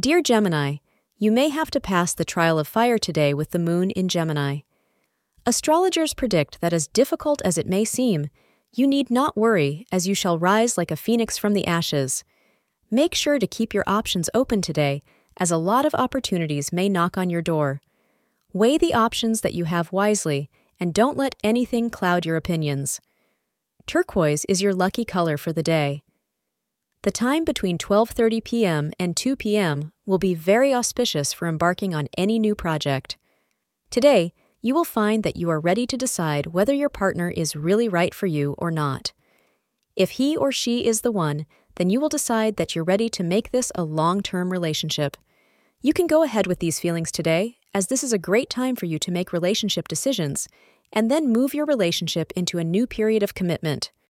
Dear Gemini, you may have to pass the trial of fire today with the moon in Gemini. Astrologers predict that as difficult as it may seem, you need not worry, as you shall rise like a phoenix from the ashes. Make sure to keep your options open today, as a lot of opportunities may knock on your door. Weigh the options that you have wisely, and don't let anything cloud your opinions. Turquoise is your lucky color for the day. The time between 12:30 p.m. and 2 p.m. will be very auspicious for embarking on any new project. Today, you will find that you are ready to decide whether your partner is really right for you or not. If he or she is the one, then you will decide that you're ready to make this a long-term relationship. You can go ahead with these feelings today, as this is a great time for you to make relationship decisions and then move your relationship into a new period of commitment.